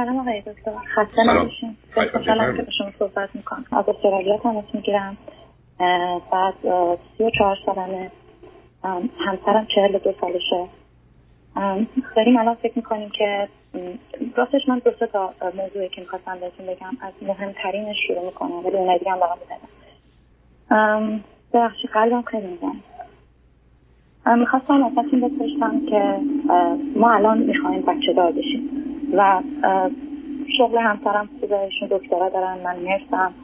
سلام آقای دکتر. خسته نباشین. خوشحالم که با شما صحبت می‌کنم. از استرالیا تماس می‌گیرم. بعد سی و چهار سالمه. همسرم چهل دو سالشه. داریم الان فکر می‌کنیم که راستش من دو تا موضوعی که می‌خواستم بهتون بگم از مهمترینش شروع می‌کنم ولی اونای دیگه هم برام بزنم ببخشی قلبم خیلی می‌زنم می‌خواستم ازتون بپرسم که ما الان می‌خوایم بچه دار بشیم. و شغل همسرم خوبه ایشون دکترا دارن من نرسم.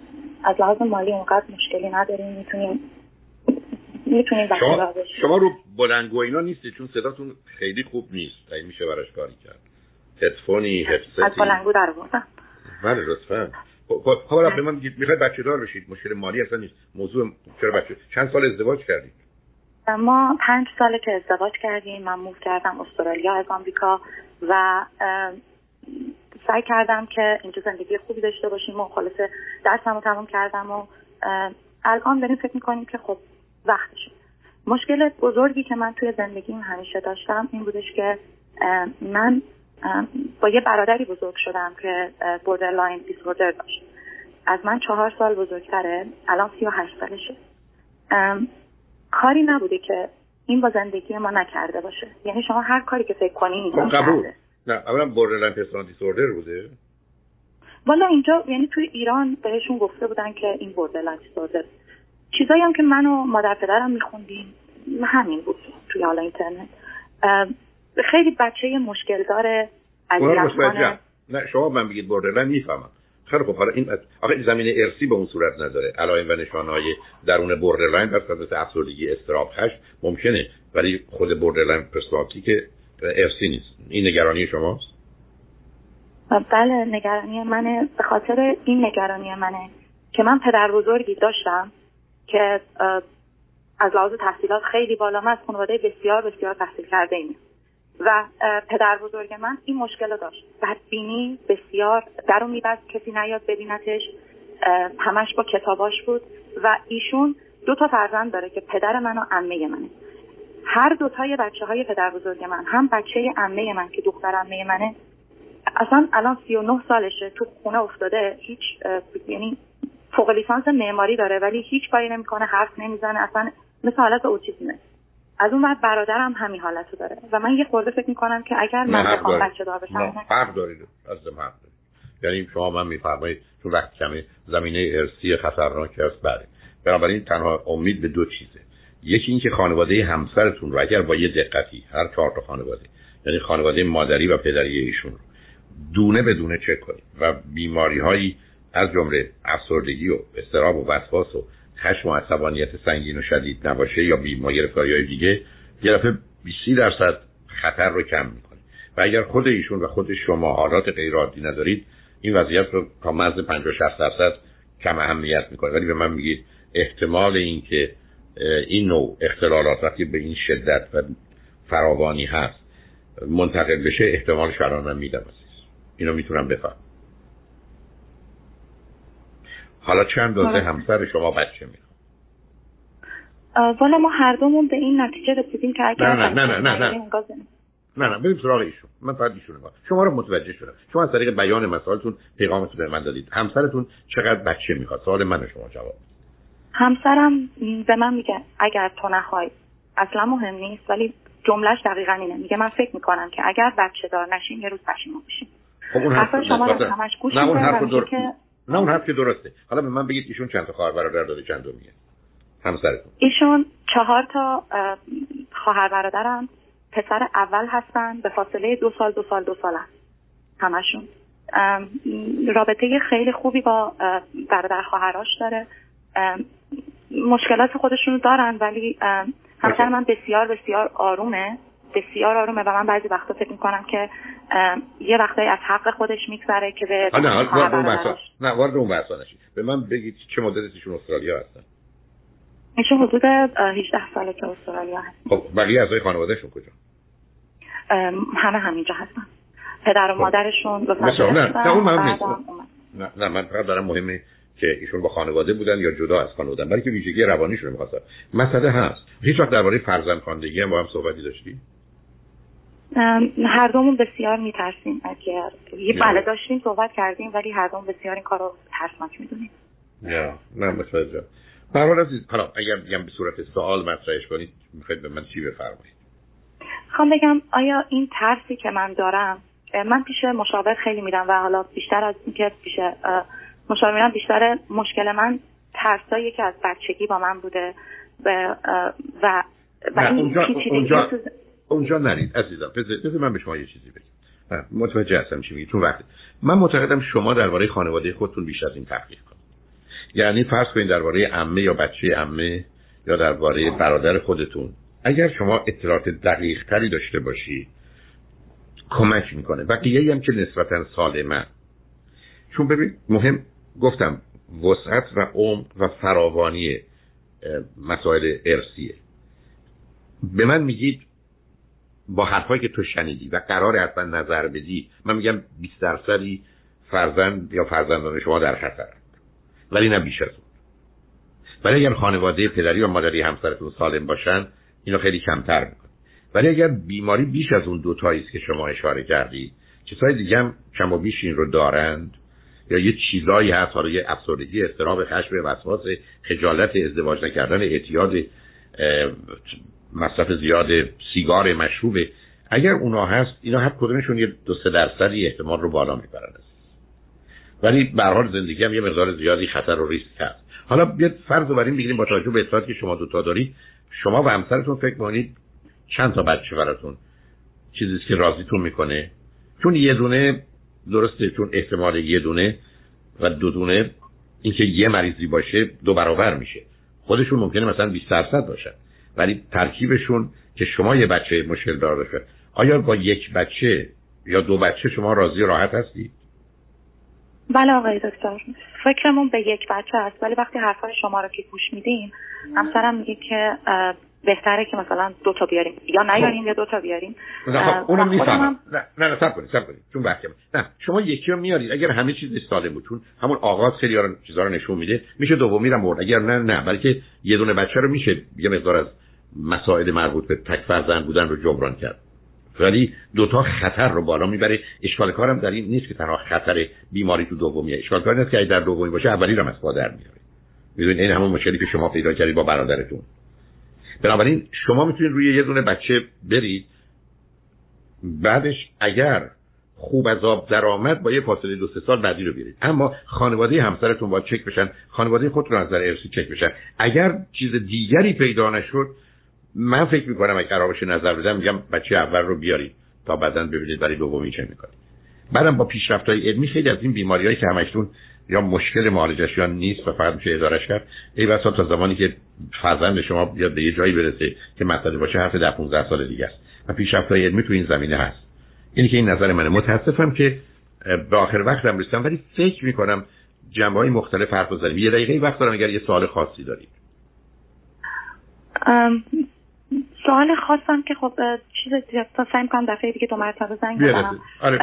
از لحاظ مالی اونقدر مشکلی نداریم می‌تونیم می‌تونیم شما, شما رو بلنگو اینا نیستی چون صداتون خیلی خوب نیست. این میشه براش کاری کرد. هدفونی هدستی از بلنگو در بله لطفا. خب, خب، حالا به من می‌خواید بچه دار بشید. مشکل مالی اصلا نیست. موضوع چرا بچه چند سال ازدواج کردید ما پنج ساله که ازدواج کردیم. من move کردم استرالیا از آمریکا و سعی کردم که اینجا زندگی خوبی داشته باشیم و خلاصه درسم رو تمام کردم و الان داریم فکر می‌کنیم که خب وقتشه. مشکل بزرگی که من توی زندگیم همیشه داشتم این بودش که من با یه برادری بزرگ شدم که borderline disorder داشت. از من چهار سال بزرگتره الان سی و هشت سالشه. کاری نبوده که این با زندگی ما نکرده باشه. یعنی شما هر کاری که فکر کنی خب قبول. نه اولا borderline personality disorder بوده. والا اینجا یعنی توی ایران بهشون گفته بودن که این borderline disorder چیزایی هم که من و مادر پدرم میخوندیم همین بود توی حالا اینترنت. خیلی بچه مشکل داره نه شما من بگید borderline می‌فهمم. خیلی خب حالا این آقا زمینه ارثی به اون صورت نداره. علائم و نشانهای درون borderline در صورت افسردگی اضطراب هست ممکنه. ولی خود borderline personality که ارثی نیست. این نگرانی شماست؟ بله نگرانی منه. به خاطر این نگرانی منه که من پدر بزرگی داشتم که از لحاظ تحصیلات خیلی بالا از خانواده بسیار بسیار تحصیل کرده ایم. و پدر بزرگ من این مشکل رو داشت. بدبینی بسیار در رو میبست کسی نیاد ببینتش. همش با کتاباش بود. و ایشون دو تا فرزند داره که پدر من و عمه منه. هر دوتای بچه های پدر بزرگ من هم بچه عمه من که دختر عمه منه اصلا الان 39 سالشه تو خونه افتاده هیچ یعنی فوق لیسانس معماری داره ولی هیچ کاری نمی‌کنه حرف نمی‌زنه اصلا مثل حالت اوتیسمه از اون بعد برادرم همین حالتو داره. و من یه خورده فکر می‌کنم که اگر من بخوام بچه دار بشم حق دارید. از حق یعنی شما من میفرمایید چون وقت کمی زمینه ارسی خطرناک است بله. بنابراین تنها امید به دو چیزه. یکی اینکه خانواده همسرتون رو اگر با یه دقتی هر چهار تا خانواده یعنی خانواده مادری و پدری ایشون رو دونه به دونه چک کنید و بیماری هایی از جمله افسردگی و استراب و وسواس و خشم و عصبانیت سنگین و شدید نباشه یا بیماری گرفتاری های دیگه یه دفعه 20 درصد خطر رو کم می‌کنه. و اگر خود ایشون و خود شما حالات غیر عادی ندارید این وضعیت رو تا مرز 50 60 درصد کم اهمیت می‌کنه. ولی به من میگید احتمال اینکه این نوع اختلالات وقتی به این شدت و فراوانی هست منتقل بشه احتمال الان من میدم اینو می‌تونم بفهم. حالا چند دازه همسر شما بچه می‌خواد والا ما هر دومون به این نتیجه رسیدیم که اگر نه نه نه نه نه نه. نه بریم سراغ ایشون. من فقط ایشون شما رو متوجه شدم. شما از طریق بیان مسائلتون پیغامتون به من دادید. همسرتون چقدر بچه می‌خواد؟ سوال من شما جواب همسرم به من میگه اگر تو نخوای اصلا مهم نیست ولی جملهش دقیقا اینه. میگه من فکر می‌کنم که اگر بچه دار نشیم یه روز پشیمون بشیم. خب اون حرف شما همش گوش نه اون حرف در... که نه اون حرف که درسته. حالا به من بگید ایشون چند تا خواهر برادر داره چند دومیه همسرتون. ایشون چهار تا خواهر برادرم پسر اول هستن به فاصله دو سال دو سال دو سال هست. همشون. رابطه خیلی خوبی با برادر خواهراش داره. مشکلات خودشون دارن ولی همسر من بسیار بسیار آرومه. بسیار آرومه و من بعضی وقتا فکر می‌کنم که یه وقتایی از حق خودش میگذره که به نه وارد اون بحثا. نه وارد اون بحثا نشید. به من بگید چه مدت ایشون استرالیا هستن. ایشون حدود 18 ساله که استرالیا هست. خب بقیه اعضای خانوادهشون کجا؟ همه همینجا هستن. پدر و خب. مادرشون دو نه نه اون نیست. نه نه من فقط دارم مهمه که ایشون با خانواده بودن یا جدا از خانواده بودن که ویژگی روانیشون رو می‌خواستن. مسئله هست. هیچ وقت درباره فرزند خواندگی هم با هم صحبتی داشتی؟ هر دومون بسیار میترسیم. اگر بله داشتیم صحبت کردیم ولی هر دومون بسیار این کار رو ترسناک می‌دونیم. نه. نه متوجه برحال عزیز حالا اگر بگم به صورت سوال مطرحش کنید می‌خواید به من چی بفرمایید؟ خواهم بگم آیا این ترسی که من دارم من پیش مشاور خیلی میرم و حالا بیشتر از اینکه پیش مشاور میرم بیشتر مشکل من ترسایی که از بچگی با من بوده و و, و این اونجا, اونجا, اونجا نرید عزیزم. بذار من به شما یه چیزی بگم. متوجه هستم چی میگی. چون وقتی من معتقدم شما درباره خانواده خودتون بیش از این تحقیق کنید. یعنی فرض کنید درباره عمه یا بچه عمه یا درباره برادر خودتون. اگر شما اطلاعات دقیق تری داشته باشی کمک می‌کنه. بقیه هم که نسبتا سالمه. چون ببین مهم گفتم وسعت و عمق و فراوانی مسائل ارسیه به من میگید با حرفایی که تو شنیدی و قرار حتما نظر بدی من میگم 20 درصدی فرزند یا فرزندان شما در خطر. ولی نه بیش از اون. ولی اگر خانواده پدری و مادری همسرتون سالم باشن اینو خیلی کمتر می‌کنه. ولی اگر بیماری بیش از اون دوتایی است که شما اشاره کردید چیزهای دیگه هم کم و بیش این رو دارند. یا یه چیزایی هست. حالا یه افسردگی استراب خشم وسواس خجالت ازدواج نکردن اعتیاد مصرف زیاد سیگار مشروبه اگر اونا هست اینا هر کدومشون یه دو سه درصدی احتمال رو بالا می‌برن. ولی به حال زندگی هم یه مقدار زیادی خطر و ریسک هست. حالا بیاد فرض بر بگیریم با توجه به که شما دوتا دارید. شما و همسرتون فکر کنید چند تا بچه براتون چیزی که راضیتون می‌کنه؟ چون یه دونه درسته چون احتمال یه دونه و دو دونه اینکه یه مریضی باشه دو برابر میشه. خودشون ممکنه مثلا 20 درصد باشن. ولی ترکیبشون که شما یه بچه مشکل دار باشه آیا با یک بچه یا دو بچه شما راضی راحت هستی؟ بله آقای دکتر. فکرمون به یک بچه هست ولی وقتی حرفای شما رو که گوش میدیم همسرم میگه که بهتره که مثلا دو تا بیاریم. یا نیاریم خب. یا دو تا بیاریم. خب اونم می‌فهمم نه نه نه کنید سب کنید. چون وقتی نه شما یکی رو میارید. اگر همه چیز سالم بود چون همون آغاز خیلی چیزا رو نشون میده میشه دومی رو مرد. اگر نه نه بلکه یه دونه بچه رو میشه یه مقدار از مسائل مربوط به تک فرزند بودن رو جبران کرد. ولی دوتا خطر رو بالا می‌بره. اشکال کارم در این نیست که تنها خطر بیماری تو دومیه. اشکال کار نیست که در دومی باشه اولی رو از در میاره. می‌دونید این همون مشکلی که شما پیدا کردید با برادرتون. بنابراین شما می‌تونید روی یه دونه بچه برید. بعدش اگر خوب از آب درآمد با یه فاصله دو سه سال بعدی رو بیارید. اما خانواده همسرتون باید چک بشن. خانواده خودتون از نظر ارسی چک بشن. اگر چیز دیگری پیدا نشد من فکر می‌کنم اگه قرار نظر بدم میگم بچه اول رو بیارید تا بعدا ببینید برای دومی چه می‌کنید. بعدم با پیشرفت های علمی خیلی از این بیماریایی که همشتون یا مشکل معالجش یا نیست و فقط میشه ادارش کرد؟ ای بسا تا زمانی که فرزند شما بیاد به یه جایی برسه که مسئله باشه حرف در 15 سال دیگه است. و پیشرفت های علمی تو این زمینه هست. اینی که این نظر منه. متاسفم که به آخر وقتم رسیدم ولی فکر می‌کنم جنبه های مختلف حرف بزنیم. یه دقیقه وقت دارم اگر یه سوال خاصی دارید. سوال خاصم که خب چیز تا سعی کنم دفعه دیگه دو مرتبه زنگ بزنم. آره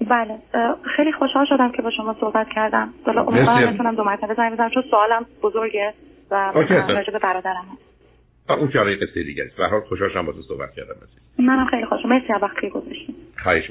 بله. خیلی خوشحال شدم که با شما صحبت کردم. حالا امیدوارم بتونم دو مرتبه زنگ بزنم چون سوالم بزرگه و راجع به برادرم. اون که قصه دیگه است. به حال خوشحال شدم با تو صحبت کردم. منم خیلی خوشحال. مرسی وقتی گذاشتید خواهش